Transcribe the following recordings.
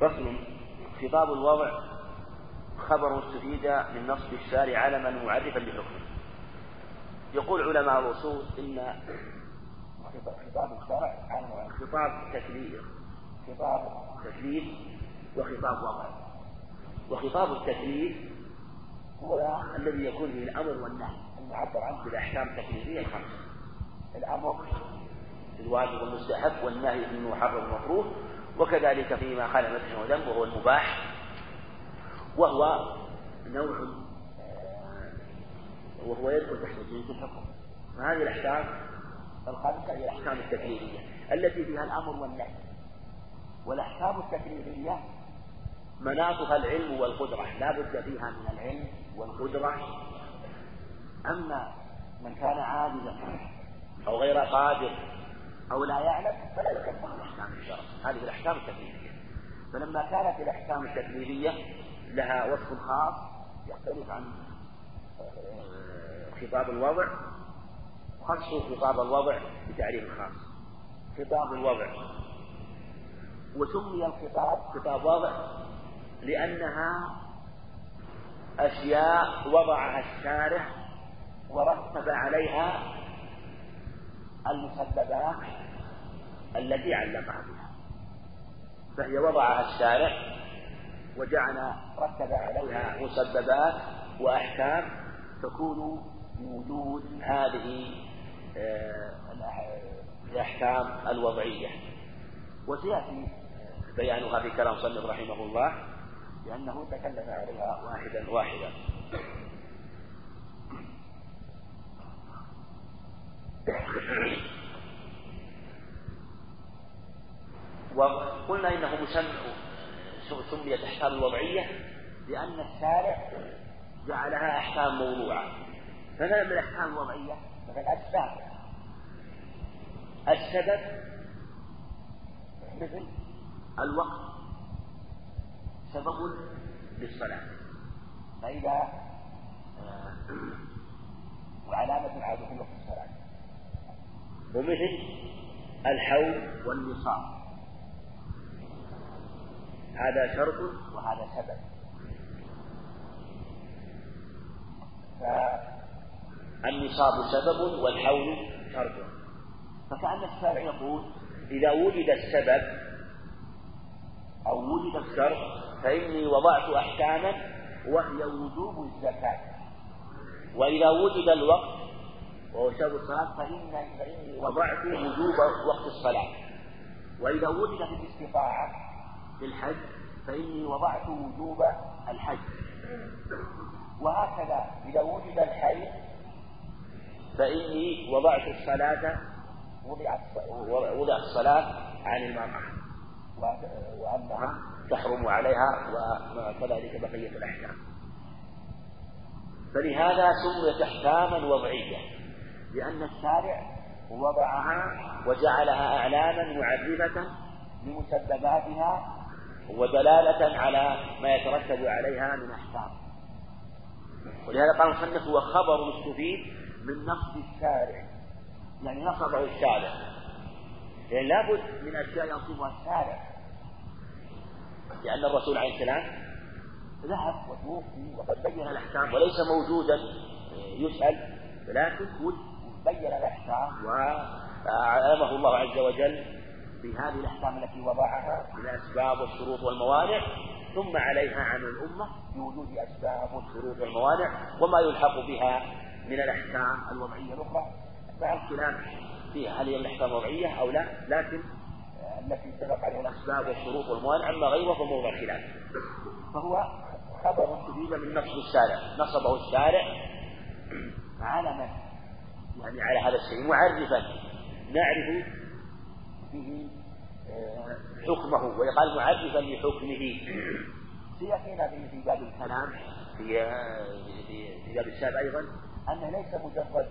فصل. خطاب الوضع خبر استفيد من نصب الشارع علما معرفا لحكمه يقول علماء الأصول إن خطاب الشرع خطاب تكليف. خطاب تكليف وخطاب وضع وخطاب التكليف هو الذي يكون فيه الأمر والنهي. المعبر عنه بالأحكام التكليفية الخمسة الأمر. الواجب والمستحب والنهي منه محرم ومكروه وكذلك فيما خالف نفسه وذنب وهو المباح وهو نوع وهو يدخل تحت جنس الحكم فهذه الأحكام الخمسة هي الأحكام التكليفية التي فيها الأمر والنهي. والأحكام التكليفية مناطها العلم والقدرة لا بد فيها من العلم والقدرة. أما من كان عاجزا أو غير قادر أو لا يعلم فلا يكفر الأحكام الشرع هذه الأحكام التكليفية. فلما كانت الأحكام التكليفية لها وصف خاص يختلف عن خطاب الوضع. خصوا خطاب الوضع بتعريف خاص. خطاب الوضع. وسمي الخطاب خطاب وضع لأنها أشياء وضعها الشارع ورتب عليها المسببات التي علمها بها فهي وضعها الشارع وجعل رتب عليها مسببات وأحكام تكون بوجود هذه آه، الأحكام الوضعية. وسيأتي بيانها في كلام صلى رحمه الله لأنه تكلم عليها واحدا واحدا. وقلنا إنه مسمى سميت أحكام الوضعية لأن الشارع جعلها أحكام موضوعة. فما من الأحكام الوضعية؟ مثل الأسباب السبب مثل الوقت سبب للصلاة. فإذا آه، وعلامة على دخول وقت الصلاة. ومثل الحول والنصاب. هذا شرط وهذا سبب. فالنصاب سبب والحول شرط. فكأن الشارع يقول إذا وجد السبب أو وجد الشرط فإني وضعت أحكاما وهي وجوب الزكاة. وإذا وجد الوقت وهو سبب الصلاة فإن فإني وضعت وجوب وقت الصلاة. وإذا وجدت الاستطاعة في الحج فإني وضعت وجوب الحج. وهكذا إذا وجد الحي فإني وضعت الصلاة وضعت وضعت الصلاة عن المرأة. وأنها تحرم عليها وكذلك بقية الأحكام. فلهذا سميت أحكاما وضعية. لأن الشارع وضعها وجعلها أعلاما معرفة لمسبباتها ودلالة على ما يترتب عليها من أحكام. ولهذا قال المصنف هو خبر مستفيد من نصب الشارع. يعني نصبه الشارع. لأن لابد من أشياء ينصبها الشارع. لأن الرسول عليه السلام ذهب وتوفي وقد بين الأحكام وليس موجودا يسأل ولكن بين الأحكام وأعلمه الله عز وجل بهذه الأحكام التي وضعها من الأسباب والشروط والموانع ثم عليها عن الأمة بوجود أسباب والشروط والموانع وما يلحق بها من الأحكام الوضعية الأخرى. مع الخلاف فيها هل هي الأحكام الوضعية أو لا؟ لكن التي سبق عليها الأسباب والشروط والموانع أما غيره فموضع خلاف. فهو خبر استفيد من نصب الشارع. نصبه الشارع. على من يعني على هذا الشيء معرفا. نعرف به حكمه ويقال معرفا لحكمه. سيأتينا به في باب الكلام في في باب السابع أيضا أنه ليس مجرد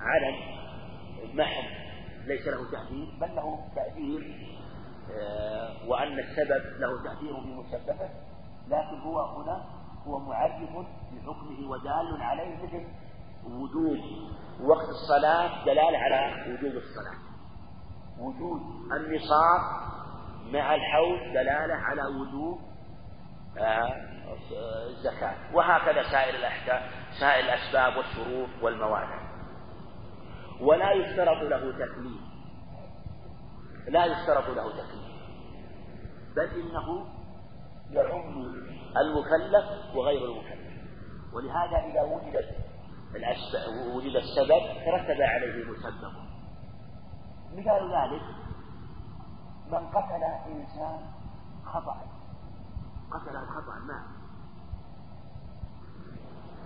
علم محض ليس له تأثير بل له تأثير آه، وأن السبب له تأثير في مسببه لكن هو هنا هو معرف لحكمه ودال عليه مثل وجود وقت الصلاة دلالة على وجوب الصلاة. وجود النصاب مع الحول دلالة على وجوب آه، الزكاة. وهكذا سائر الأحكام سائر الأسباب والشروط والموانع. ولا يشترط له تكليف. لا يشترط له تكليف. بل إنه يعم المكلف وغير المكلف. ولهذا إذا وجدت وجد السبب ترتب عليه مسبب. مثال ذلك من قتل إنسان خطأ. قتل خطأ ما؟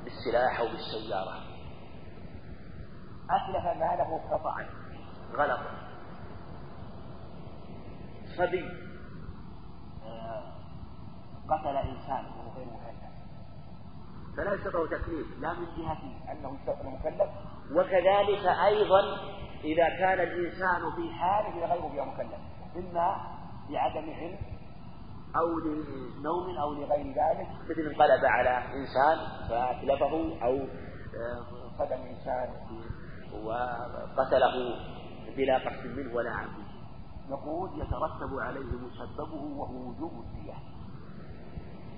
بالسلاح أو بالسيارة. أتلف ماله خطأ. غلط. صبي. آه، قتل إنسان وهو غير مكلف. فلا يستطيع تكليف. لا من جهة أنه يستطيع مكلف وكذلك أيضا إذا كان الإنسان في حالة غير بها مكلف إما بعدم علم أو لنوم أو لغير ذلك مثل انقلب على إنسان فأتلفه أو آه، صدم إنسان وقتله بلا قصد منه ولا عمد نقول يترتب عليه مسببه وهو وجوب الدية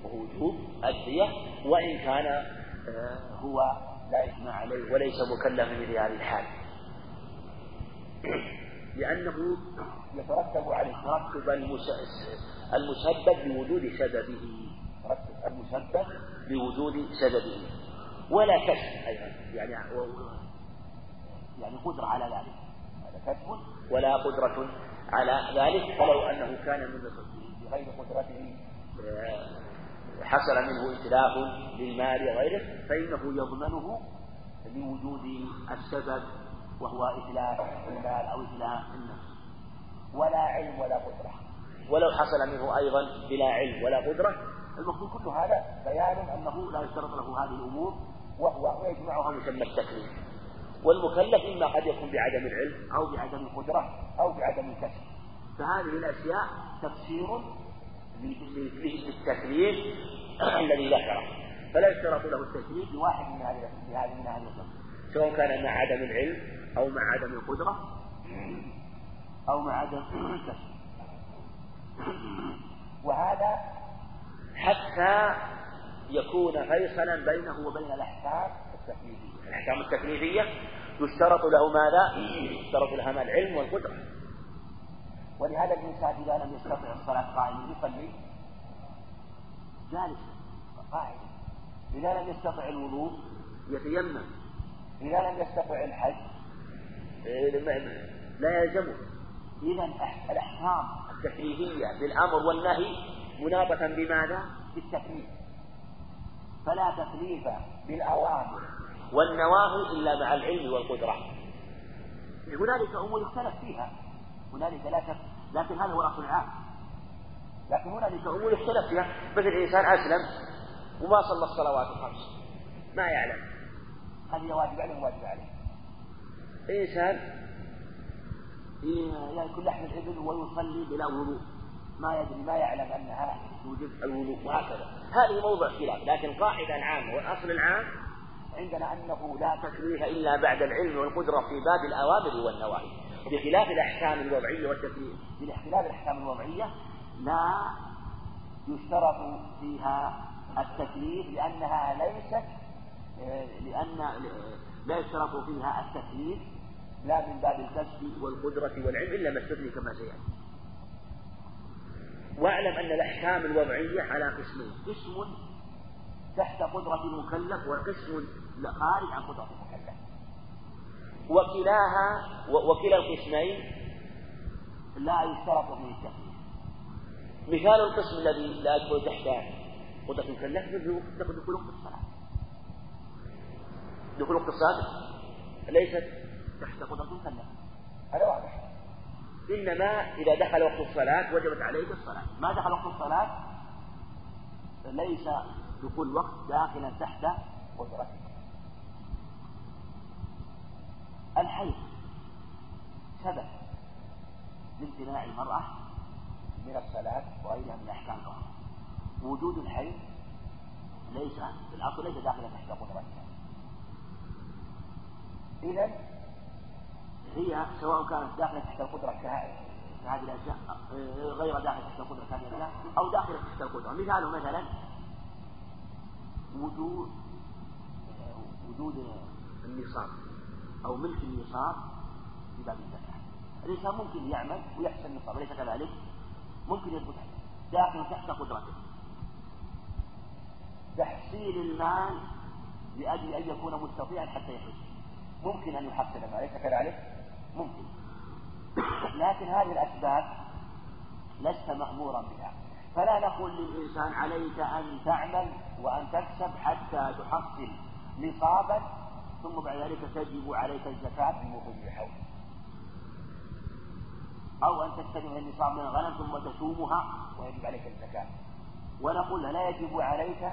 وهو وجوب الدية وإن كان آه، هو لا إثم عليه وليس مكلفا بهذه الحال. لأنه يترتب عليه ترتب المسبب بوجود سببه. المسبب بوجود سببه. ولا كسب أيضا. يعني يعني قدرة على ذلك. هذا كسب ولا قدرة على ذلك. فلو أنه كان من بغير قدرته آه، حصل منه إتلاف للمال وغيره فإنه يضمنه لوجود السبب وهو إتلاف المال أو إتلاف النفس. ولا علم ولا قدرة. ولو حصل منه أيضا بلا علم ولا قدرة. المقصود كل هذا بيان أنه لا يشترط له هذه الأمور وهو ويجمعها مسمى التكليف. والمكلف إما قد يكون بعدم العلم أو بعدم القدرة أو بعدم الكسب فهذه الأشياء تفسير للتكليف الذي ذكره فلا يشترط له التكليف بواحد من هذه من هذه سواء كان مع عدم العلم أو مع عدم القدرة أو مع عدم الكسب وهذا حتى يكون فيصلا بينه وبين الأحكام التكليفية الأحكام التكليفية يشترط له ماذا؟ يشترط لها العلم والقدرة. ولهذا الإنسان إذا لم يستطع الصلاة قائما يصلي جالسا قاعدا إذا لم يستطع الوضوء يتيمم. إذا لم يستطع الحج لا يلزمه. إذا الأحكام التكليفية بالأمر والنهي مناطة بماذا؟ بالتكليف. فلا تكليف بالأوامر. والنواهي إلا مع العلم والقدرة. هنالك أمور اختلف فيها. هنالك لا شك لكن هذا هو الأصل العام. لكن أمور اختلف فيها. مثل إنسان أسلم وما صلى الصلوات الخمس. ما يعلم. هل هي واجب عليه؟ واجب عليه إنسان يأكل لحم الإبل ويصلي بلا وضوء. ما يدري ما يعلم أنها توجب الوضوء وهكذا. هذه موضع خلاف لكن القاعدة العامة والأصل العام عندنا أنه لا تكليف إلا بعد العلم والقدرة في باب الأوامر والنواهي. بخلاف الأحكام الوضعية والتكليف باختلاف الأحكام الوضعية لا يشترط فيها التكليف لأنها ليست لأن لا يشترط فيها التكليف لا من باب الكسب والقدرة والعلم إلا ما استثني كما سيأتي. واعلم أن الأحكام الوضعية على قسمين قسم تحت قدرة المكلف وقسم خارج عن قدرة المكلف. وكلاها وكلا القسمين لا يشترط فيه التكليف مثال القسم الذي لا يدخل تحت قدرة المكلف مثل دخول وقت الصلاة. دخول وقت الصلاة ليست تحت قدرة المكلف هذا واضح. إنما إذا دخل وقت الصلاة وجبت عليك الصلاة. ما دخل وقت الصلاة ليس دخول وقت داخلا تحت قدرتك الحيض. سبب لامتناع المرأة من الصلاة وغيرها من الأحكام الأخرى. وجود الحيض ليس في الأصل ليس داخلا تحت قدرتها إذا هي سواء كانت داخلة تحت القدرة هذه الأشياء آه، غير داخل تحت القدرة كان الله أو داخل تحت القدرة. مثاله مثلا وجود وجود النصاب. أو ملك النصاب في باب الزكاة الإنسان ممكن يعمل ويحسن النصاب أليس كذلك؟ ممكن يثبت داخل تحت قدرته تحصيل المال لأجل أن يكون مستطيعا حتى يحج ممكن أن يحصل المال أليس كذلك؟ ممكن. لكن هذه الأسباب لست مأمورا بها. فلا نقول للإنسان عليك أن تعمل وأن تكسب حتى تحصل نصابا ثم بعد ذلك تجب عليك الزكاة في وقوع الحول. أو أن تستلم النصاب من الغنم ثم تصومها ويجب عليك الزكاة. ونقول لا يجب عليك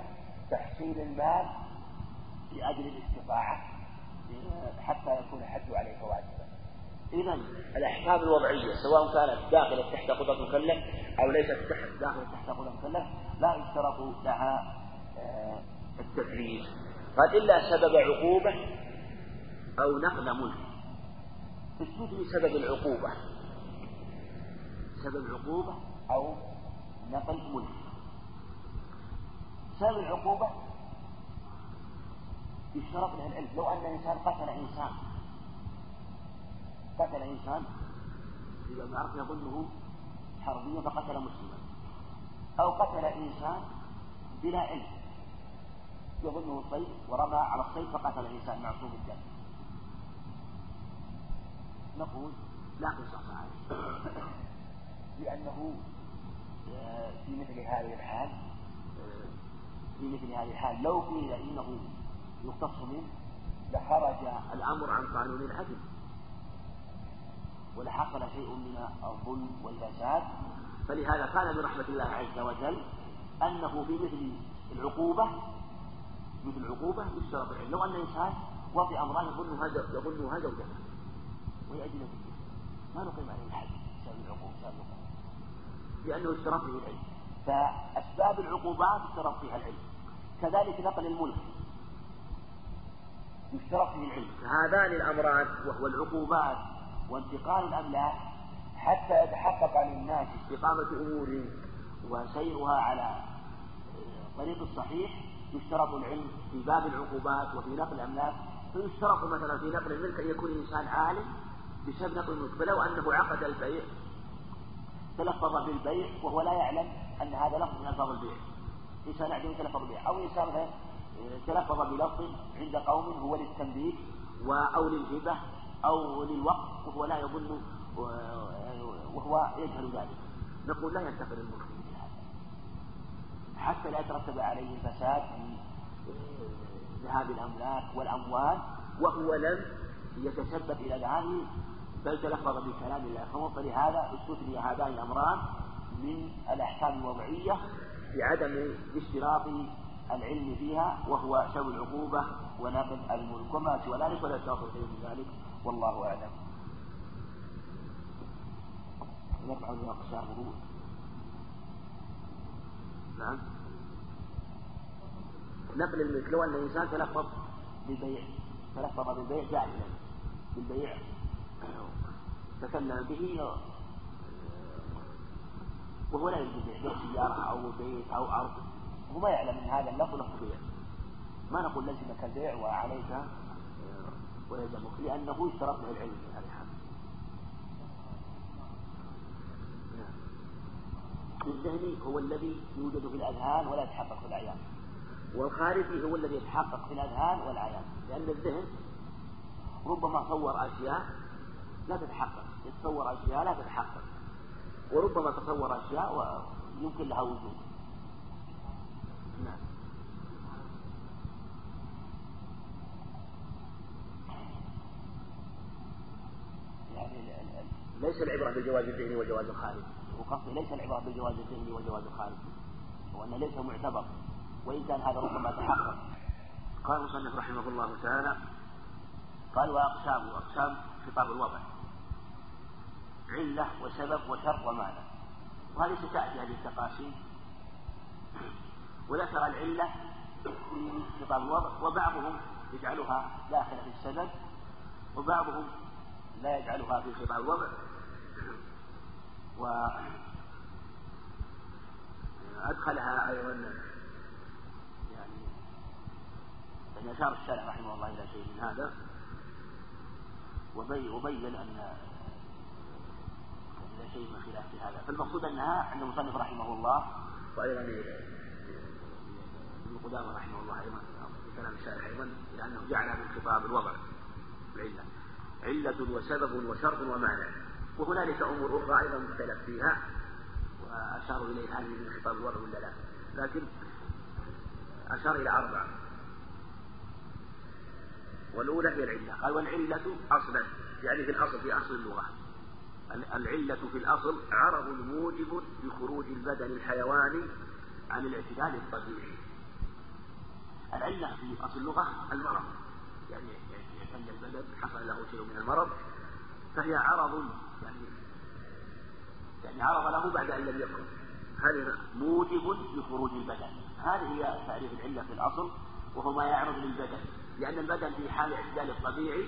تحصيل المال لأجل الاستطاعة حتى يكون الحج عليك واجبا. إذا الأحكام الوضعية سواء كانت داخلة تحت قدرة المكلف أو ليست تحت داخلة تحت قدرة المكلف لا يشترط لها آه، التكليف قال إلا سبب عقوبة أو نقل ملك اثبت سبب العقوبة. سبب عقوبة أو نقل ملك سبب العقوبة يشترط له العلم. لو أن إنسان قتل إنسان. قتل إنسان. إذا ما عرف يظنه حربيا فقتل مسلما. أو قتل إنسان بلا علم. يظنه صيد ورمى على الصيد فقتل إنسان معصوم الدم نقول لا قصاص عليه. لأنه آه، في مثل هذه الحال في مثل هذه الحال لو قيل إنه يقتص منه لخرج الأمر عن قانون العدل. ولحصل شيء من الظلم والفساد. فلهذا كان من رحمة الله عز وجل أنه في مثل العقوبة مثل العقوبة يشترط العلم لو أن إنسان وفي أمران يظن هذا يظن هذا وجهه. وهي أجنبية ما نقيم عليه الحد بسبب العقوبة. بسبب لأنه اشترط فيه العلم. فأسباب العقوبات اشترط فيها العلم. كذلك نقل الملك. يشترط فيه العلم. هذان الأمران وهو العقوبات وانتقال الأملاك حتى يتحقق للناس استقامة أمورهم وسيرها على الطريق الصحيح يشترط العلم في باب العقوبات وفي نقل الأملاك. فيشترط مثلا في نقل الملك أن يكون الإنسان عالم بسبب نقل الملك. فلو أنه عقد البيع تلفظ بالبيع وهو لا يعلم أن هذا لفظ من ألفاظ البيع. إنسان يعلم تلفظ بالبيع أو إنسان مثلا تلفظ بلفظ عند قوم هو للتنبيه أو للهبة أو للوقت وهو لا يظن وهو يجهل ذلك. نقول لا ينتقل الملك. حتى لا يترتب عليه الفساد في ذهاب الأملاك والأموال وهو لم يتسبب إلى ذلك بل تلفظ بكلام الله. فلهذا استثني هذان الأمران من الأحكام الوضعية بعدم اشتراط العلم فيها وهو سوي العقوبة ونقل الملك. وما سوى ذلك ولا يشترط شيء من ذلك والله أعلم. نفعل أقسامه نعم. نقل الملك. لو أن الإنسان تلفظ بالبيع تلفظ بالبيع جاهلا بالبيع. تكلم به وهو لا يجوز بيع سيارة أو بيت أو أرض. هو ما يعلم من هذا اللفظ لفظ بيع. ما نقول لزمك البيع وعليك ويلزمك لأنه اشترط العلم في هذا الحال الذهني هو الذي يوجد في الأذهان ولا يتحقق في الأعيان. والخارجي هو الذي يتحقق في الأذهان والأعيان. لأن الذهن ربما صور أشياء لا تتحقق. يتصور أشياء لا تتحقق. وربما تصور أشياء ويمكن لها وجود. نعم. يعني ليس العبرة بالجواز الذهني والجواز الخارجي. وقصدي ليس العبرة بالجواز الذهني والجواز الخارجي وأنه ليس معتبر وإن كان هذا ربما تحقق. قال المصنف رحمه الله تعالى قال وأقسام وأقسام خطاب الوضع. علة وسبب وشرط ومعنى وهذه ستأتي هذه التقاسيم وذكر العلة في خطاب الوضع وبعضهم يجعلها داخلة في السبب وبعضهم لا يجعلها في خطاب الوضع. وأدخلها أيضا يعني يعني أشار الشارع رحمه الله إلى شيء من هذا وبين أن إلى شيء من خلاف هذا. فالمقصود أنها عند المصنف رحمه الله وأيضا ابن قدامة رحمه الله أيضا في كلام الشارع أيضا لأنه جعل من خطاب الوضع العلة علة وسبب وشرط ومعنى. وهنالك أمور أخرى أيضا مختلف فيها وأشاروا إليها هل من خطاب الوضع ولا لا؟ لكن أشار إلى أربعة. والأولى هي العلة. قال والعلة أصلا. يعني في الأصل في أصل اللغة. العلة في الأصل عرض موجب لخروج البدن الحيواني عن الاعتدال الطبيعي. العلة في أصل اللغة المرض. يعني أن البدن حصل له شيء من المرض. فهي عرض يعني يعني عرض له بعد أن لم يكن. هذا موجب لخروج البدن؟ هذه هي تعريف العلة في الأصل وهو ما يعرض للبدن. لأن البدن في حال اعتدال الطبيعي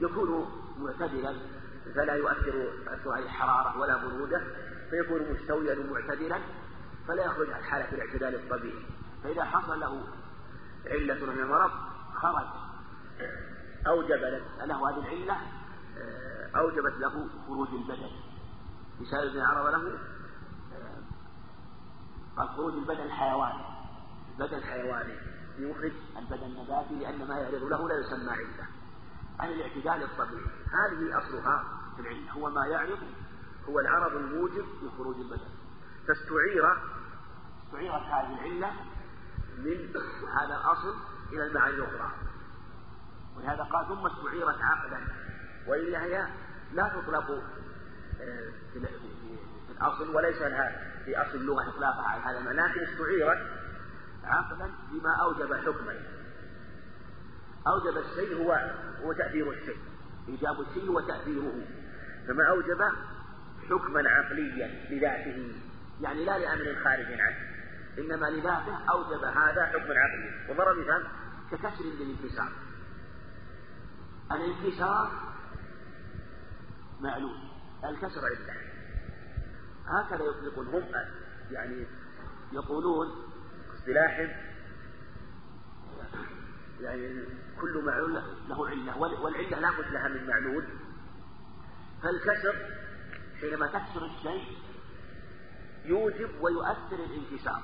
يكون معتدلا فلا يؤثر تأثر عليه حرارة ولا برودة فيكون مستويا ومعتدلا فلا يخرج عن حالة الاعتدال الطبيعي. فإذا حصل له علة من المرض خرج أوجب له هذه العلة؟ أوجبت له خروج البدن. بسبب ما عرض له آه، قال خروج البدن الحيواني البدن الحيواني يخرج البدن النباتي لأن ما يعرض له لا يسمى علة عن الاعتدال الطبيعي. هذه أصلها في العلة هو ما يعرض هو العرض الموجب لخروج البدن. فاستعير استعيرت هذه العلة من هذا الأصل إلى المعاني الأخرى. ولهذا قال ثم استعيرت عقلا وإلا هي لا تطلق آه، في الأصل وليس لها في أصل اللغة إطلاقها على هذا المعنى لكن استعيرت عقلا بما أوجب حكما. أوجب الشيء هو هو تأثير الشيء إيجاب الشيء وتأثيره. فما أوجب حكما عقليا لذاته يعني لا لأمر خارج عنه إنما لذاته أوجب هذا حكما عقليا. وضرب مثال ككسر للانكسار. الانكسار معلوم. الكسر عدة هكذا يطلقون. هم يعني يقولون اصطلاح يعني كل معلول له علة. والعلة لا بد لها من معلول فالكسر حينما تكسر الشيء يوجب ويؤثر الانكسار.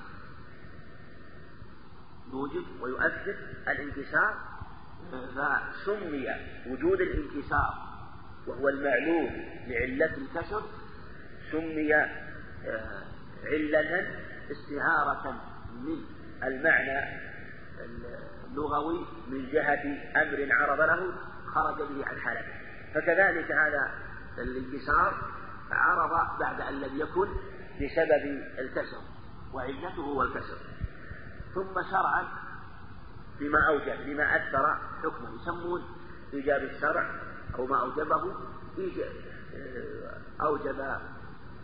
يوجب ويؤثر الانكسار. فسمي وجود الانكسار وهو المعلوم لعلة الكسر سمي آه، علة استعارة من المعنى اللغوي من جهة أمر عرض له خرج به عن حالته. فكذلك هذا الانكسار عرض بعد أن لم يكن بسبب الكسر وعلته هو الكسر. ثم شرعا بما أوجب بما أثر حكمه يسمون إيجاب الشرع أو ما أوجبه أوجب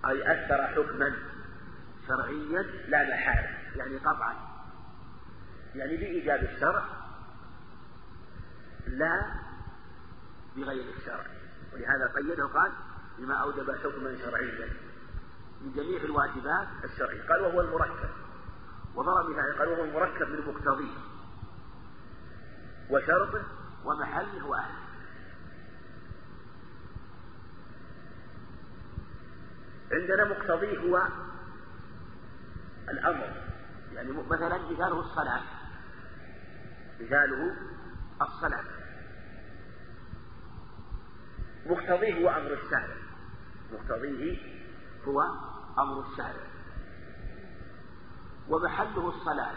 أي أثر حكما شرعيا لا محالة يعني قطعا. يعني بإيجاب الشرع لا بغير الشرع. ولهذا قيده قال بما أوجب حكما شرعيا. من جميع الواجبات الشرعية. قال وهو المركب. وضرب مثال قال وهو المركب من مقتضيه وشرطه ومحله وأهله عندنا مقتضيه هو الأمر. يعني مثلا مثاله الصلاة. مثاله الصلاة. مقتضيه هو أمر الشارع مقتضيه هو أمر الشارع ومحله الصلاة.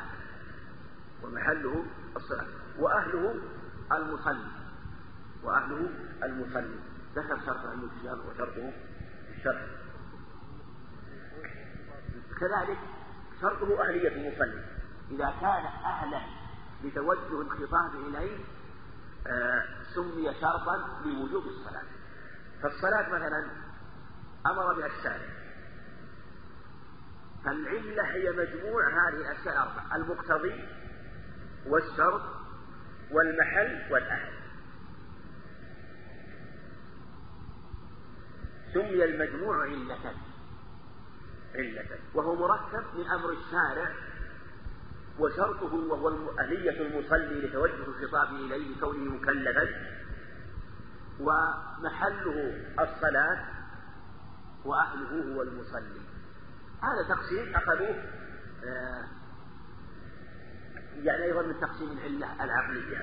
ومحله الصلاة. وأهله المصلي. وأهله المصلي. ذكر شرط المجتهد وشرطه في الشرع كذلك شرطه أهلية المصلي. إذا كان أهلا لتوجه الخطاب إليه آه سمي شرطا لوجوب الصلاة. فالصلاة مثلا أمر بها الشارع. فالعلة هي مجموع هذه الأشياء الأربعة المقتضي والشرط والمحل والأهل. سمي المجموع علة. علة وهو مركب من أمر الشارع وشرطه وهو أهلية المصلي لتوجه الخطاب إليه بكونه مكلفا ومحله الصلاة وأهله هو المصلي. هذا تقسيم أخذوه آه، يعني أيضا من تقسيم العلة العقلية.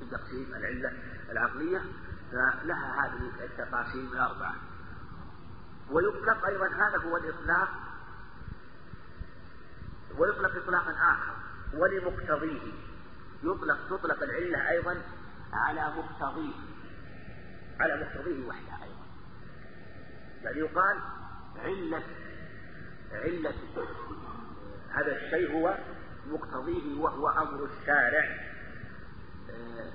من تقسيم العلة العقلية فلها هذه التقاسيم الأربعة. ويطلق أيضا هذا هو الإطلاق ويطلق إطلاقا آخر ولمقتضيه. يطلق تطلق العلة أيضا على مقتضيه على مقتضيه وحده أيضا. يعني يقال علة علة. هذا الشيء هو مقتضيه وهو أمر الشارع آه،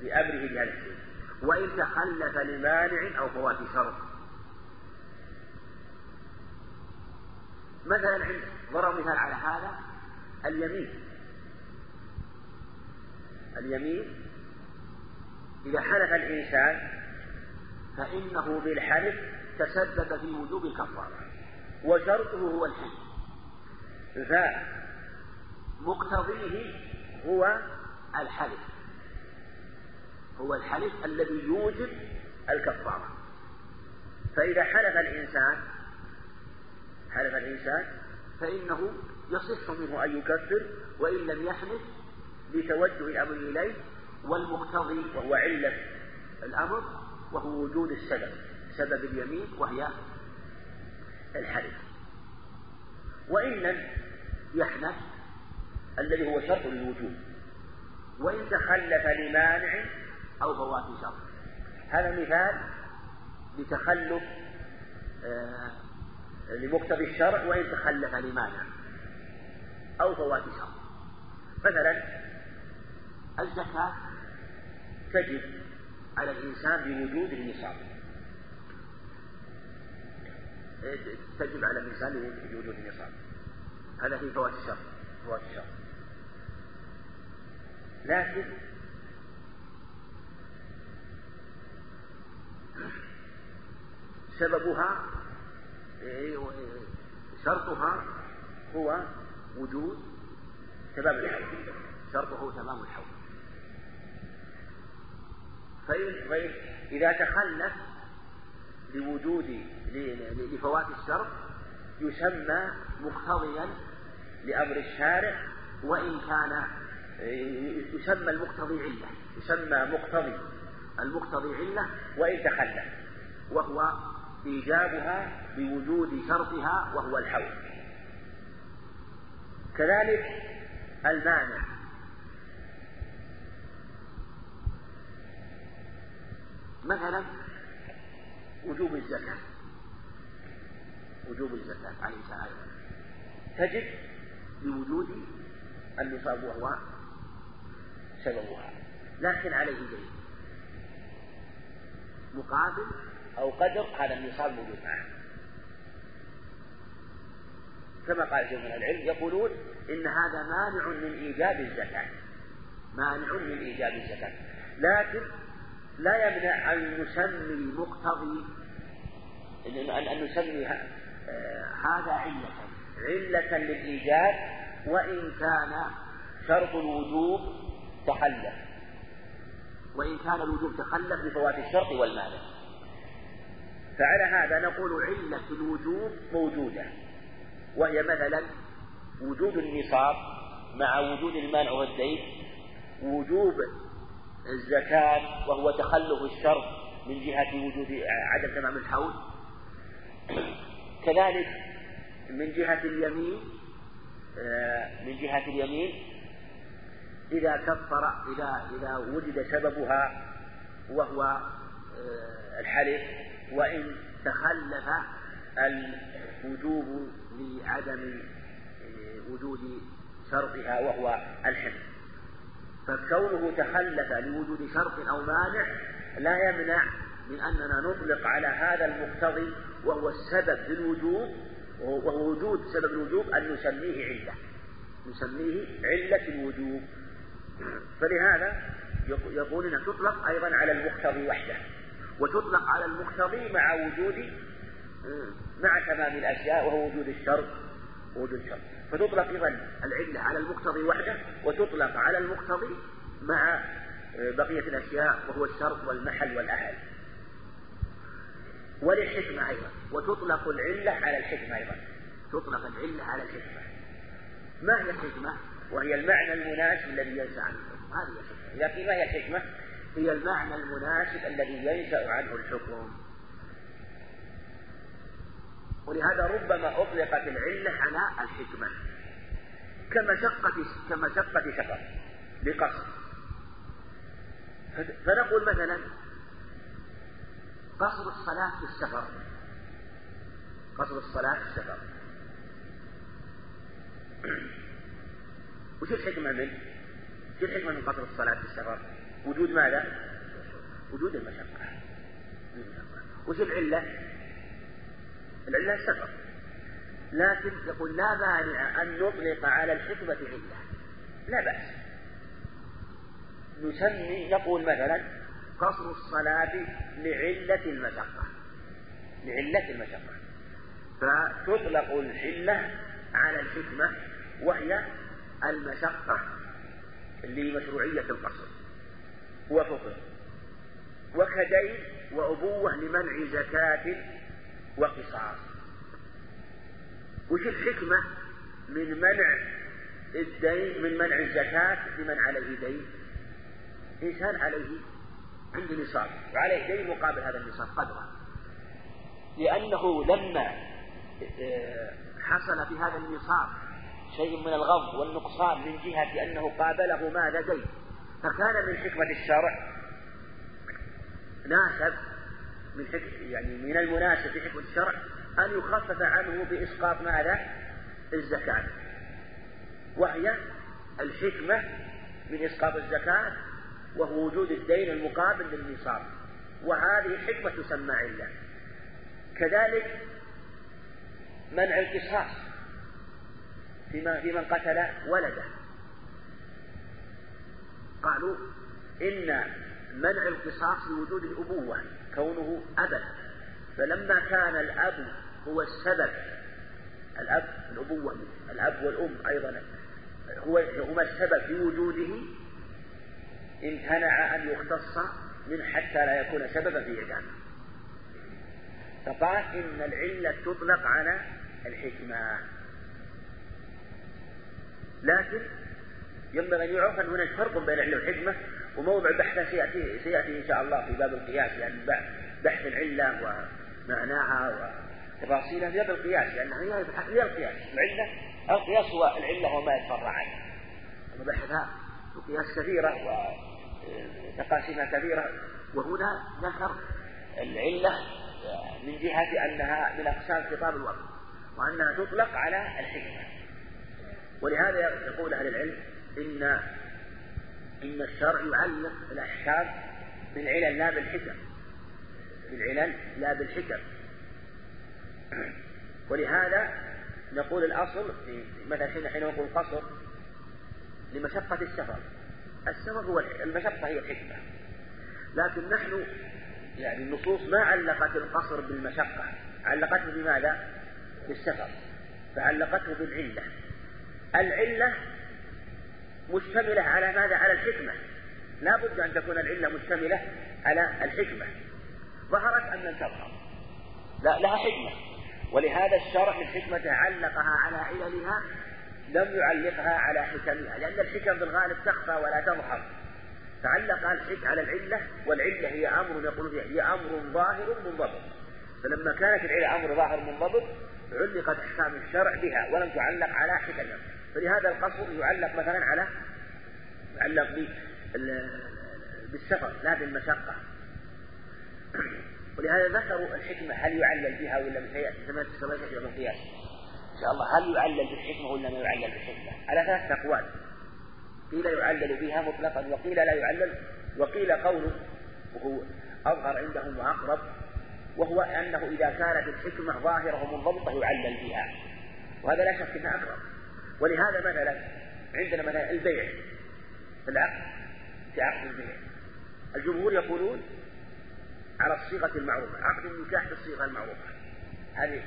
بأمره بهذا الشيء. وإن تخلف لمانع أو فوات شرط. مثلا ضرب مثال على هذا اليمين. اليمين إذا حلف الإنسان فإنه بالحلف تسبب في وجوب الكفارة وشرطه هو الحلف. فمقتضيه هو الحلف. هو الحلف الذي يوجب الكفارة. فإذا حلف الإنسان حلف الإنسان فإنه يصح منه أن يكفر وإن لم يحلف لتوجه الأمر إليه والمقتضي وهو علة الأمر وهو وجود السبب سبب اليمين وهي الحلف. وإن لم يحنث الذي هو شرط الوجود وإن تخلف لمانع أو فوات شرط. هذا مثال لتخلف آه لمقتضي الشرع وإن تخلف لمانع أو فوات شرط مثلا الزكاة تجب على الإنسان بوجود النصاب تجب على الإنسان بوجود النصاب هذا في فوات الشر فوات الشر لكن سببها شرطها هو وجود سبب الحول شرطه تمام الحول فإن, فإن إذا تخلف لوجود لفوات الشرط يسمى مقتضيا لأمر الشارع وإن كان يسمى المقتضي علة. يسمى مقتضي المقتضي علة وإن تخلف وهو إيجابها بوجود شرطها وهو الحول كذلك المانع مثلا وجوب الزكاة. وجوب الزكاة عليه تعالى. تجب لوجود النصاب وهو سببها. لكن عليه دين مقابل أو قدر هذا النصاب موجود معه. كما قال جمهور العلم يقولون إن هذا مانع من إيجاب الزكاة. مانع من إيجاب الزكاة. لكن لا يمنع أن نسمي مقتضي أن نسمي هذا علة. علة للإيجاب وإن كان شرط الوجوب تخلف. وإن كان الوجوب تخلف بفوات الشرط والمانع. فعلى هذا نقول علة الوجوب موجودة وهي مثلا وجود النصاب مع وجود المانع والدين وجوب الزكاة وهو تخلف الشرط من جهة وجود عدم تمام الحول. كذلك من جهة اليمين آه، من جهة اليمين إذا كفر إذا إذا وجد سببها وهو آه، الحلف. وإن تخلف الوجوب لعدم آه، وجود شرطها وهو الحلف فكونه تخلف لوجود شرط أو مانع لا يمنع من أننا نطلق على هذا المقتضي وهو السبب للوجوب وهو وجود سبب الوجوب أن نسميه علة. نسميه علة الوجوب. فلهذا يقول انها تطلق أيضا على المقتضي وحده. وتطلق على المقتضي مع وجود مع تمام الأشياء وهو وجود الشر وجود الشر. فتطلق أيضا العلة على المقتضي وحده وتطلق على المقتضي مع بقية الأشياء وهو الشرط والمحل والأهل وللحكمة أيضا. وتطلق العلة على الحكمة أيضا. تطلق العلة على الحكمة. ما هي الحكمة؟ وهي المعنى المناسب الذي ينشأ عنه هذه الحكمة. إذا قيل ما هي الحكمة؟ هي المعنى المناسب الذي ينشأ عنه الحكم. ولهذا ربما أطلقت العلة على الحكمة. كمشقة كمشقة سفر لقصر فنقول مثلا قصر الصلاة في السفر. قصر الصلاة في السفر. وش الحكمة منه؟ وش الحكمة من قصر الصلاة في السفر؟ وجود ماذا؟ وجود المشقة. وش العلة؟ العلة السفر لكن يقول لا مانع أن نطلق على الحكمة علة. لا بأس. نسمي نقول مثلا قصر الصلاة لعلة المشقة. لعلة المشقة. فتطلق العلة على الحكمة وهي المشقة لمشروعية القصر. وفقه وكدين وأبوة لمنع زكاة وقصاص. وش الحكمة من منع الدين من منع الزكاة؟ لمن عليه دين. إنسان عليه عنده نصاب وعليه دين مقابل هذا النصاب قدره. لأنه لما آه، حصل في هذا النصاب شيء من الغض والنقصان من جهة أنه قابله ماذا؟ دين. فكان من حكمة الشرع ناسب من يعني من المناسب في حكمة الشرع أن يخفف عنه بإسقاط ماذا؟ الزكاة. وهي الحكمة من إسقاط الزكاة وهو وجود الدين المقابل للنصاب. وهذه حكمة تسمى علة. كذلك منع القصاص في من قتل ولده. قالوا إن منع القصاص لوجود الأبوة كونه أبا فلما كان الأب هو السبب الأب الأبوة الأب والأم أيضا هو هما السبب في وجوده امتنع أن يختص من حتى لا يكون سببا في إعدامه فقال إن العلة تطلق على الحكمة. لكن ينبغي أن يعرف أن هناك فرق بين العلة والحكمة وموضع بحثه سيأتي, سيأتي إن شاء الله في باب القياس يعني بحث العلة ومعناها وتفاصيلها في باب القياس لأنها هي هي القياس. العلة القياس هو العلة وما يتفرع عنها وبحثها القياس كثيرة وتقاسيمها كثيرة وهنا ذكر العلة من جهة أنها من أقسام خطاب الوقت وأنها تطلق على الحكمة. ولهذا يقول أهل العلم إن إن الشرع يعلق الأحكام بالعلل لا بالحكم. بالعلل لا بالحكم. ولهذا نقول الأصل مثلا حين نقول قصر لمشقة السفر. السفر هو المشقة هي الحكمة. لكن نحن يعني النصوص ما علقت القصر بالمشقة. علقته بماذا؟ بالسفر. فعلقته بالعلة. العلة مشتملة على ماذا؟ على الحكمة. لا بد أن تكون العلة مشتملة على الحكمة. ظهرت أن الكفر لا لها حكمة. ولهذا الشرع من حكمته علقها على عللها لم يعلقها على حكمها. لأن الحكم بالغالب تخفى ولا تظهر. تعلق الحك على العلة والعلة هي أمر يقول فيها هي أمر ظاهر منضبط. فلما كانت العلة أمر ظاهر منضبط علقت أحكام الشرع بها ولم تعلق على حكمها. فلهذا القصر يعلق مثلا على يعلق بالسفر لا بالمشقة ولهذا ذكروا الحكمة هل يعلل بها ولا سيأتي كما سيأتي يوم القيامة. إن شاء الله هل يعلل بالحكمة ولا ما يعلل بالحكمة؟ على ثلاث أقوال. قيل يعلل بها مطلقا وقيل لا يعلل. وقيل قوله وهو أظهر عندهم وأقرب وهو أنه إذا كانت الحكمة ظاهرة ومنضبطة يعلل بها. وهذا لا شك أنه أقرب. ولهذا مثلا عندنا مثلا البيع. في العقد. في عقد البيع. الجمهور يقولون على الصيغة المعروفة. عقد النكاح بالصيغة المعروفة. هذه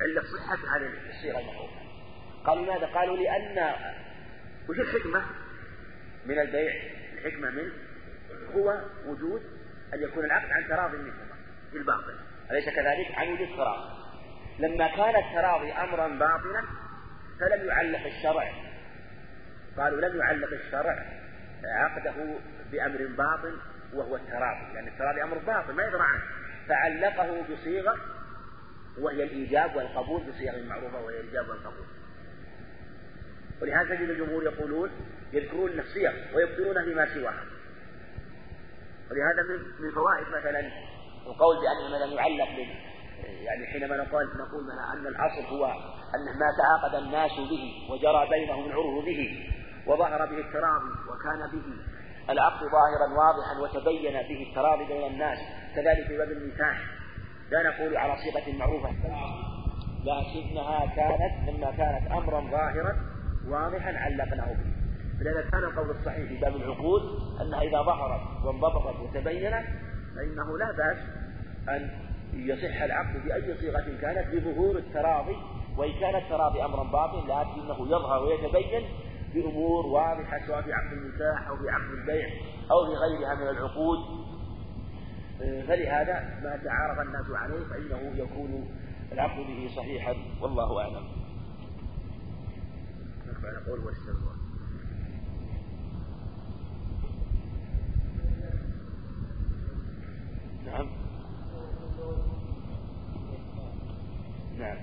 علة صحة هذه الصيغة المعروفة. قالوا ماذا؟ قالوا لأن وش الحكمة؟ من البيع؟ الحكمة منه هو وجود أن يكون العقد عن تراضي منهما في الباطل أليس كذلك؟ عن وجود تراضي لما كان التراضي أمرا باطلا فلم يعلق الشرع. قالوا لم يعلق الشرع عقده بأمر باطل وهو التراضي. لأن التراضي أمر باطل ما يدرى عنه. فعلقه بصيغة وهي الإيجاب والقبول بصيغ معروفة وهي الإيجاب والقبول. ولهذا تجد الجمهور يقولون يذكرون الصيغ ويبطلون فيما سواها. ولهذا من فوائد مثلا القول بأن مثلا يعلق يعني حينما نقول نقول أن الأصل هو أن ما تعاقد الناس به وجرى بينهم العرف به وظهر به التراضي وكان به العقد ظاهرا واضحا وتبين به التراضي بين الناس كذلك في باب النكاح لا نقول على صيغة معروفة. لكنها كانت لما كانت أمرا ظاهرا واضحا علقناه به. فلذا كان القول الصحيح في باب العقود أنها إذا ظهرت وانضبطت وتبينت فإنه لا بأس أن يصح العقد بأي صيغة كانت بظهور التراضي وإن كان التراضي أمرا باطل لكنه يظهر ويتبين بأمور واضحة سواء في عقد النكاح أو في عقد البيع أو في غيرها من العقود فلهذا ما تعارف الناس عليه فإنه يكون العقد به صحيحا والله أعلم. نرفع نقول والاستغفار. نعم. نعم.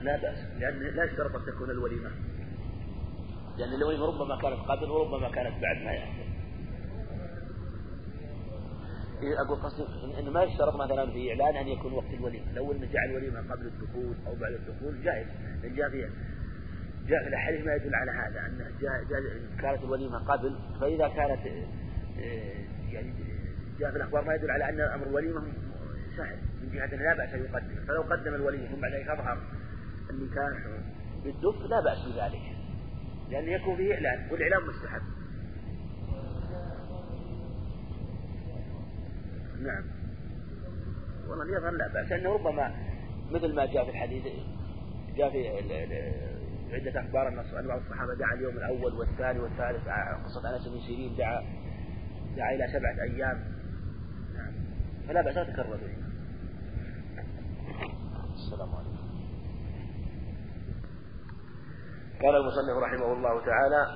لا بأس لأن لا يشترط أن تكون الوليمة. لأن الوليمة ربما كانت قبل وربما كانت بعد ما يحصل أقول قصدي أنه ما يشترط مثلا في إعلان أن يكون وقت الوليمة. لو أن جاء الوليمة قبل الدخول أو بعد الدخول جائز. لأن جاء في جاء في الأحاديث ما يدل على هذا أن جاء جاء كانت الوليمة قبل فإذا كانت يعني جاء في الأخبار ما يدل على أن أمر الوليمة سهل من جهة لا بأس أن يقدم فلو قدم الوليمة ثم بعد ذلك أظهر النكاح بالدف لا بأس بذلك لأن يكون فيه إعلان والإعلان مستحب. نعم. والله يظهر لا بأس لأنه ربما مثل ما جاء في الحديث جاء في عدة أخبار أن بعض الصحابة دعا اليوم الأول والثاني والثالث قصة أنس بن سيرين دعا دعا إلى سبعة أيام. نعم. فلا بأس تكرر به السلام عليكم. قال المصنف رحمه الله تعالى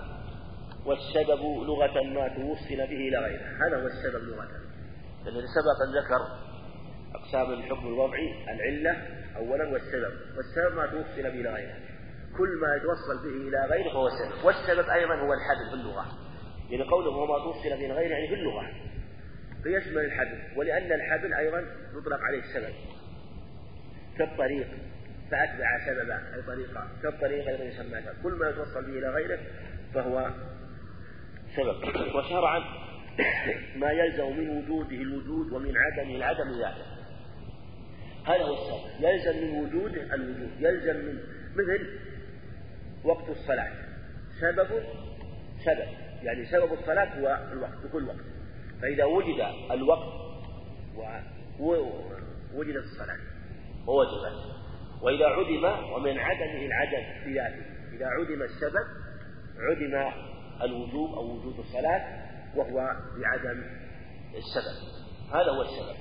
والسبب لغة ما توصل به إلى غيره. هذا هو السبب لغة. لأن سبق أن ذكر أقسام الحكم الوضعي العلة أولا والسبب. والسبب ما توصل به إلى غيره. كل ما يتوصل به إلى غيره فهو سبب والسبب أيضا هو الحبل في اللغة. يعني قوله هو ما توصل إلى غيره يعني في اللغة. فيشمل الحبل ولأن الحبل أيضا يطلق عليه السبب. كالطريق. فأتبع سببا أي طريقا كالطريق أيضا يسمى. كل ما يتوصل به إلى غيره فهو سبب. وشرعا ما يلزم من وجوده الوجود ومن عدمه العدم ذاته. هذا هو السبب. يلزم من وجوده الوجود. يلزم من مثل وقت الصلاة. سبب سبب. يعني سبب الصلاة هو الوقت بكل وقت. فإذا وجد الوقت ووجدت الصلاة ووجبت. وإذا عدم ومن عدمه العدم في ذاته إذا عدم السبب عدم الوجوب أو وجود الصلاة وهو بعدم السبب. هذا هو السبب.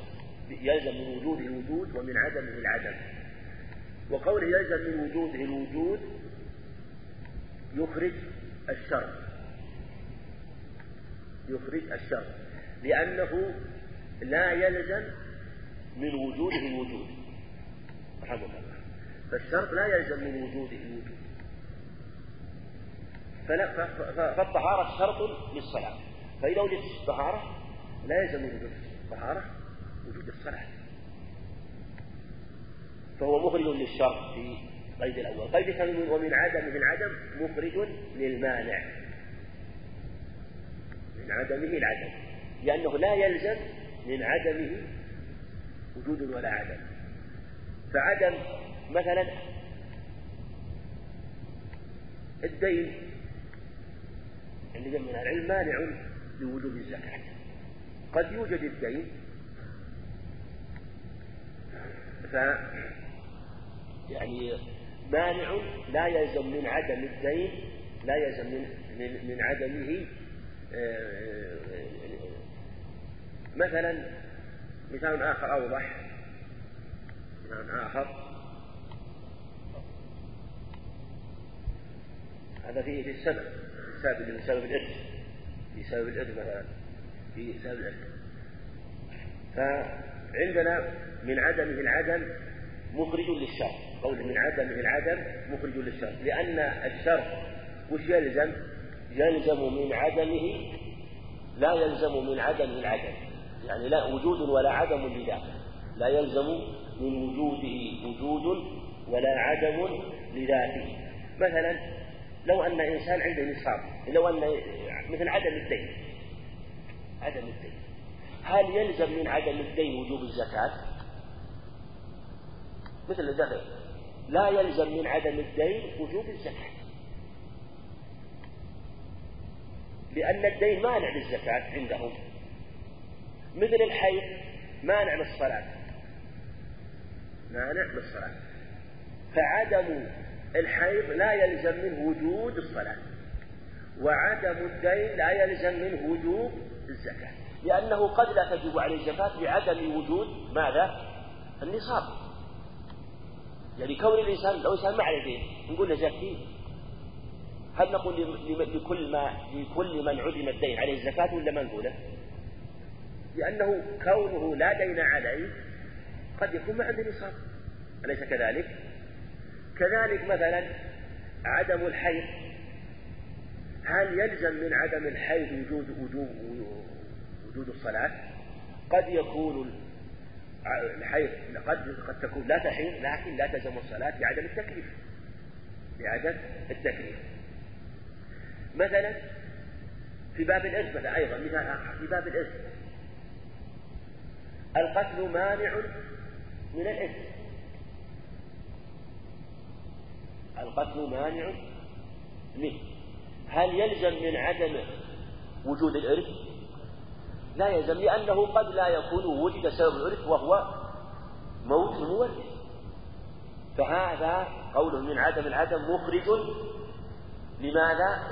يلزم من وجوده الوجود ومن عدمه العدم. وقوله يلزم من وجوده الوجود يخرج الشر. يخرج الشر. لأنه لا يلزم من وجوده الوجود. رحمه الله. فالشرط لا يلزم من وجوده الوجود. فالطهارة شرط للصلاة. فإذا وجدت الطهارة لا يلزم من وجود الطهارة وجود الصلاة. فهو مخرج للشرط في قيد الأول. قيد الثاني ومن عدمه العدم مخرج للمانع. من عدمه العدم. لأنه لا يلزم من عدمه وجود ولا عدم. فعدم مثلا الدين. اللي من العلم مانع لوجوب الزكاة. قد يوجد الدين. ف يعني مانع لا يلزم من عدم الدين لا يلزم من من, عدمه آه، مثلا مثال آخر أوضح. مثال آخر. هذا فيه في السبب سبب الإرث في سبب الإرث مثلا في سبب الإرث فعندنا من عدمه العدم مخرج للشر. قول من عدمه العدم مخرج للشر. لأن الشر وش يلزم؟ يلزم من عدمه لا يلزم من عدمه العدم يعني لا وجود ولا عدم لذاته لا يلزم من وجوده وجود ولا عدم لذاته. مثلا لو أن إنسان عنده نصاب لو أن مثل عدم الدين. عدم الدين. هل يلزم من عدم الدين وجوب الزكاة؟ مثل الدخل لا يلزم من عدم الدين وجوب الزكاة. لأن الدين مانع للزكاة عندهم. مثل الحيض مانع للصلاة مانع للصلاة فعدم الحيض لا يلزم منه وجود الصلاة. وعدم الدين لا يلزم منه وجوب الزكاة. لأنه قد لا تجب عليه الزكاة لعدم وجود ماذا؟ النصاب. يعني كون الإنسان لو إنسان ما عليه نقول له زكي هل نقول لكل ما لكل من عدم الدين عليه الزكاة ولا ما نقوله؟ لأنه كونه لا دين عليه قد يكون ما عنده نصاب أليس كذلك؟ كذلك مثلا عدم الحيض هل يلزم من عدم الحيض وجود وجود وجود الصلاة؟ قد يكون الحيض قد قد تكون لا تحيض لكن لا تلزم الصلاة لعدم التكليف. لعدم التكليف. مثلا في باب مثلا أيضا مثال آخر في باب الإرث القتل مانع من الإرث القتل مانع منه. هل يلزم من عدم وجود الإرث؟ لا يلزم لأنه قد لا يكون وجد سبب الإرث وهو موت المورث فهذا قوله من عدم العدم مخرج لماذا؟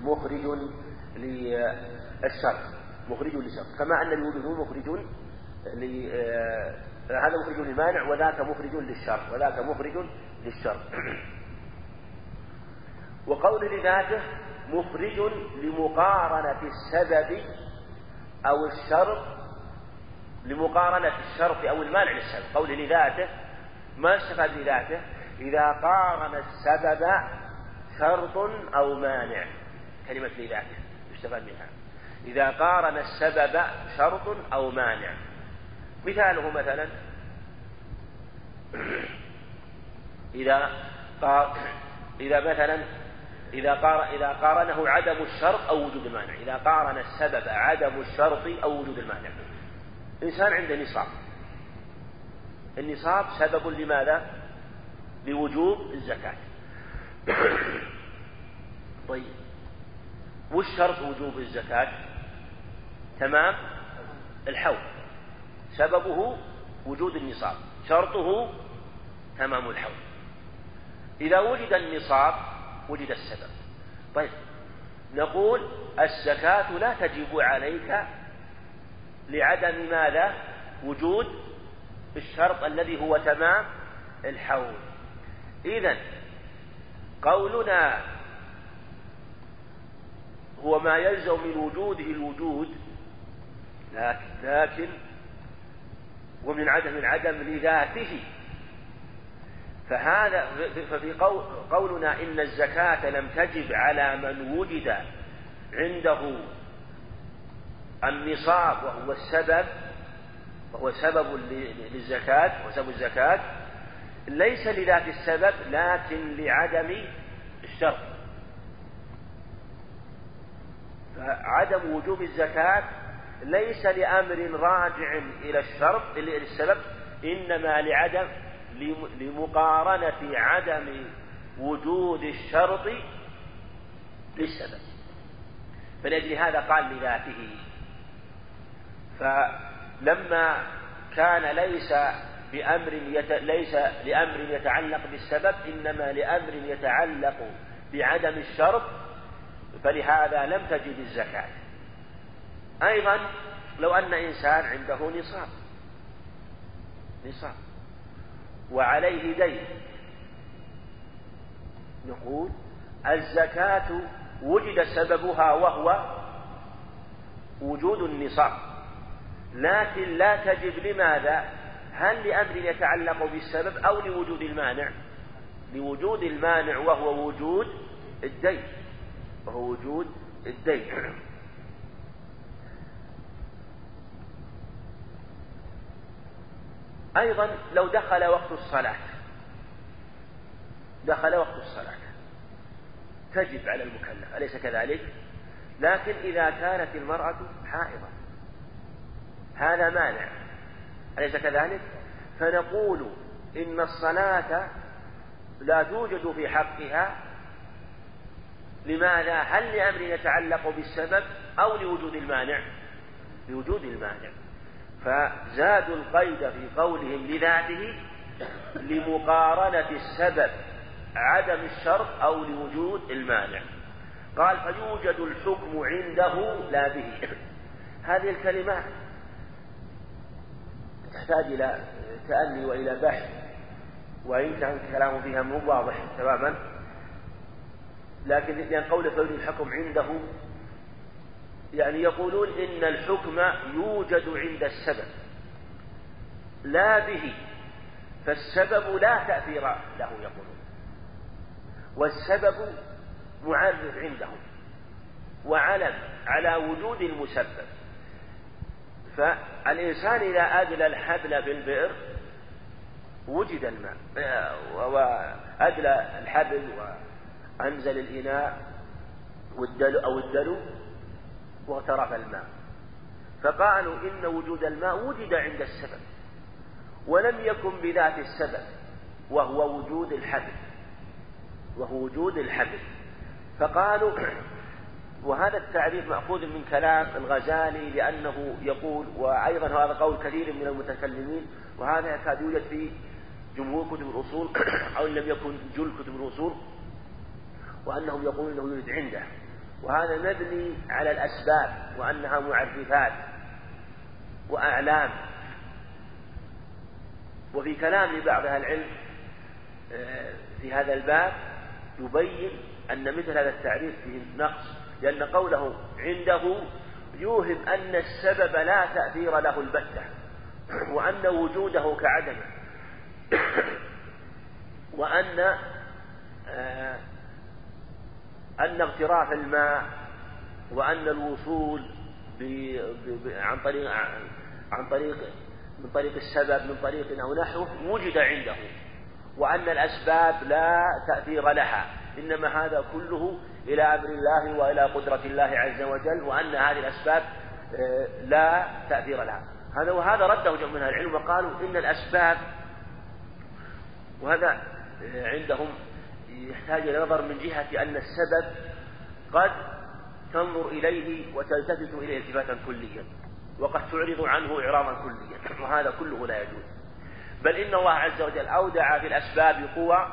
مخرج للشر مخرج للشر. كما أن الوجود مخرج هذا مخرج للمانع وذاك مخرج للشر وذاك مخرج للشر. وقول لذاته مخرج لمقارنة السبب أو الشرط لمقارنة الشرط أو المانع للسبب. قول لذاته ما استفاد لذاته؟ إذا قارن السبب شرط أو مانع. كلمة لذاته يستفاد منها. إذا قارن السبب شرط أو مانع. مثاله مثلا إذا إذا مثلا إذا قار إذا قارنه عدم الشرط أو وجود المانع. إذا قارن السبب عدم الشرط أو وجود المانع. إنسان عنده نصاب. النصاب سبب لماذا؟ لوجوب الزكاة. طيب. وش شرط وجوب الزكاة؟ تمام؟ الحول. سببه وجود النصاب. شرطه تمام الحول. إذا وجد النصاب وجد السبب. طيب نقول الزكاة لا تجب عليك لعدم ماذا؟ وجود الشرط الذي هو تمام الحول. إذا قولنا هو ما يلزم من وجوده الوجود لكن, لكن ومن عدم العدم لذاته فهذا ففي قول قولنا إن الزكاة لم تجب على من وجد عنده النصاب وهو السبب وهو سبب للزكاة وسبب الزكاة ليس لذات السبب لكن لعدم الشرط. فعدم وجوب الزكاة ليس لأمر راجع إلى الشرط إلى السبب إنما لعدم لمقارنة عدم وجود الشرط للسبب. فلأجل هذا قال لذاته. فلما كان ليس بأمر يت... ليس لأمر يتعلق بالسبب إنما لأمر يتعلق بعدم الشرط فلهذا لم تجد الزكاة. أيضا لو أن إنسان عنده نصاب. نصاب. وعليه دين. نقول الزكاة وجد سببها وهو وجود النصاب. لكن لا تجب لماذا؟ هل لأمر يتعلق بالسبب أو لوجود المانع؟ لوجود المانع وهو وجود الدين. وهو وجود الدين. أيضا لو دخل وقت الصلاة دخل وقت الصلاة تجب على المكلف أليس كذلك؟ لكن إذا كانت المرأة حائضة هذا مانع أليس كذلك؟ فنقول إن الصلاة لا توجد في حقها لماذا؟ هل لأمر يتعلق بالسبب أو لوجود المانع؟ لوجود المانع فزادوا القيد في قولهم لذاته لمقارنة السبب عدم الشرط أو لوجود المانع. قال فيوجد الحكم عنده لا به. هذه الكلمات تحتاج إلى تأني وإلى بحث وإن كان الكلام فيها مو واضح تماما لكن لأن قوله فيوجد الحكم عنده يعني يقولون إن الحكم يوجد عند السبب. لا به فالسبب لا تأثير له يقولون. والسبب معرف عندهم. وعلم على وجود المسبب. فالإنسان إذا أدلى الحبل بالبئر وجد الماء. وأدلى الحبل وأنزل الإناء أو الدلو واغترف الماء. فقالوا إن وجود الماء وجد عند السبب ولم يكن بذات السبب وهو وجود الحبل وهو وجود الحبل. فقالوا وهذا التعريف مأخوذ من كلام الغزالي لأنه يقول وأيضا هذا قول كثير من المتكلمين وهذا يكاد يوجد في جمهور كتب الأصول أو إن لم يكن جل كتب الأصول وأنهم يقولون أنه يوجد عنده. وهذا مبني على الأسباب وأنها معرفات وأعلام. وفي كلام لبعض أهل العلم آه، في هذا الباب يبين أن مثل هذا التعريف فيه نقص لأن قوله عنده يوهم أن السبب لا تأثير له البتة وأن وجوده كعدمه. وأن آه أن اغتراف الماء وأن الوصول. عن طريق عن طريق من طريق السبب من طريق أو نحوه وجد عنده وأن الأسباب لا تأثير لها إنما هذا كله إلى أمر الله وإلى قدرة الله عز وجل وأن هذه الأسباب آه، لا تأثير لها هذا وهذا رده جمع من العلم وقالوا إن الأسباب وهذا آه، عندهم يحتاج إلى نظر من جهة أن السبب قد تنظر إليه وتلتفت إليه التفاتا كليا وقد تعرض عنه إعراضا كليا وهذا كله لا يجوز. بل إن الله عز وجل أودع في الأسباب قوى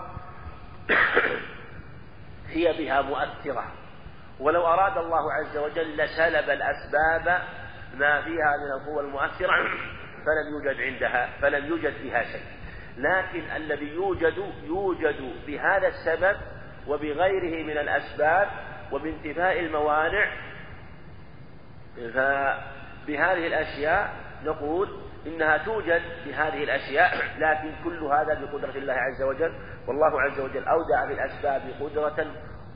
هي بها مؤثرة. ولو أراد الله عز وجل لسلب الأسباب ما فيها من القوى المؤثرة فلم يوجد عندها فلم يوجد فيها شيء. لكن الذي يوجد يوجد بهذا السبب وبغيره من الأسباب وبانتفاء الموانع فبهذه الأشياء نقول إنها توجد بهذه الأشياء لكن كل هذا بقدرة الله عز وجل. والله عز وجل أودع بالأسباب قدرة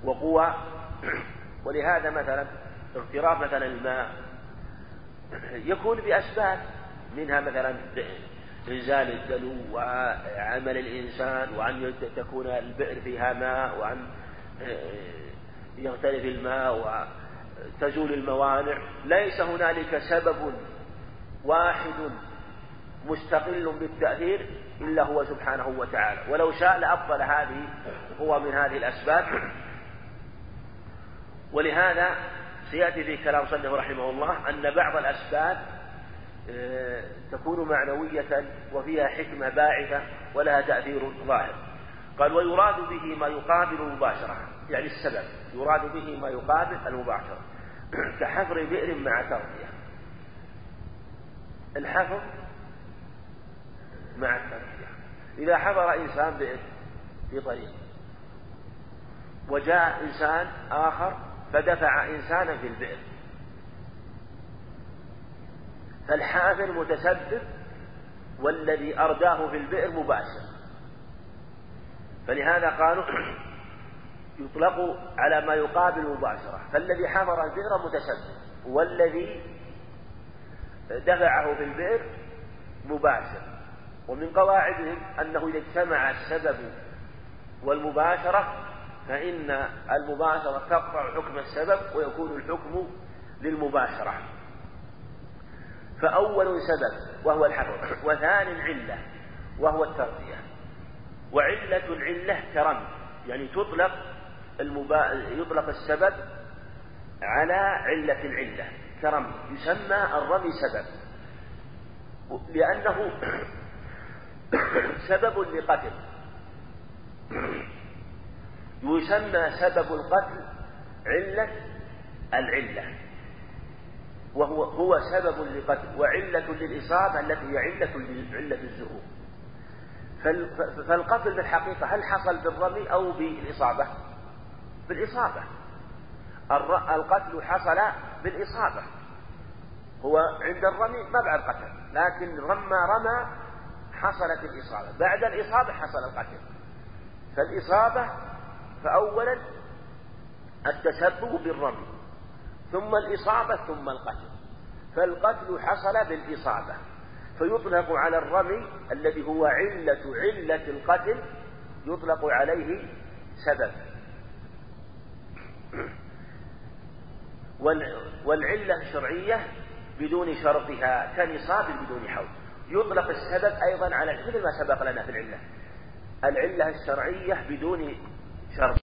وقوة. ولهذا مثلا اغتراف مثلا الماء يكون بأسباب منها مثلا إنزال الدلو وعمل الإنسان وأن تكون البئر فيها ماء وأن آه، يغترف الماء وتزول الموانع. ليس هنالك سبب واحد مستقل بالتأثير إلا هو سبحانه وتعالى. ولو شاء لأفضل هذه هو من هذه الأسباب. ولهذا سيأتي في كلام صنه رحمه الله أن بعض الأسباب تكون معنوية وفيها حكمة باعثة ولها تأثير ظاهر. قال ويراد به ما يقابل المباشرة يعني السبب يراد به ما يقابل المباشرة. كحفر بئر مع تغطية. الحفر مع التغطية إذا حفر إنسان بئر في طريق وجاء إنسان آخر فدفع إنسانا في البئر. فالحافر متسبب والذي أرداه في البئر مباشر. فلهذا قالوا يطلق على ما يقابل مباشرة. فالذي حفر البئر متسبب والذي دفعه في البئر مباشر. ومن قواعدهم أنه إذا اجتمع السبب والمباشرة فإن المباشرة تقطع حكم السبب ويكون الحكم للمباشرة. فأول سبب وهو الحفر وثاني العلة وهو التغذية وعلة العلة كرم يعني تطلق المبا... يطلق السبب على علة العلة كرم يسمى الرمي سبب. لأنه سبب لقتل. يسمى سبب القتل علة العلة. وهو هو سبب لقتل وعلة للإصابة التي هي علة علة الزهور. فالقتل بالحقيقة هل حصل بالرمي أو بالإصابة؟ بالإصابة. القتل حصل بالإصابة. هو عند الرمي ما بعد قتل لكن لما رمى حصلت الإصابة. بعد الإصابة حصل القتل. فالإصابة فأولا التسبب بالرمي. ثم الإصابة ثم القتل. فالقتل حصل بالإصابة. فيطلق على الرمي الذي هو علة علة القتل يطلق عليه سبب. والعلة الشرعية بدون شرطها كنصاب بدون حول. يطلق السبب أيضا على مثل ما سبق لنا في العلة. العلة الشرعية بدون شرط.